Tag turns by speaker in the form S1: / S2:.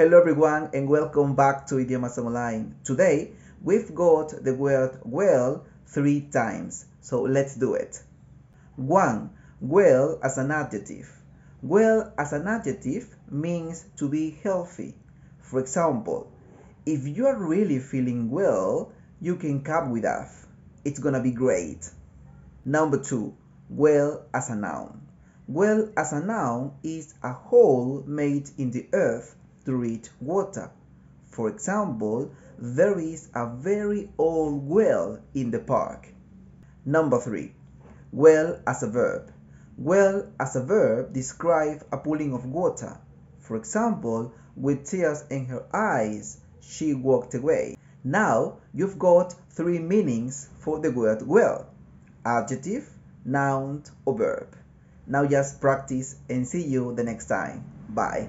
S1: Hello everyone and welcome back to Idiomas Online. Today we've got the word well three times, so let's do it. 1. Well as an adjective. Well as an adjective means to be healthy. For example, if you are really feeling well, you can come with us. It's gonna be great. Number 2. Well as a noun. Well as a noun is a hole made in the earth to water. For example, there is a very old well in the park. Number three, well as a verb. Well as a verb describes a pooling of water. For example, with tears in her eyes, she walked away. Now you've got three meanings for the word well adjective, noun, or verb. Now just practice and see you the next time. Bye.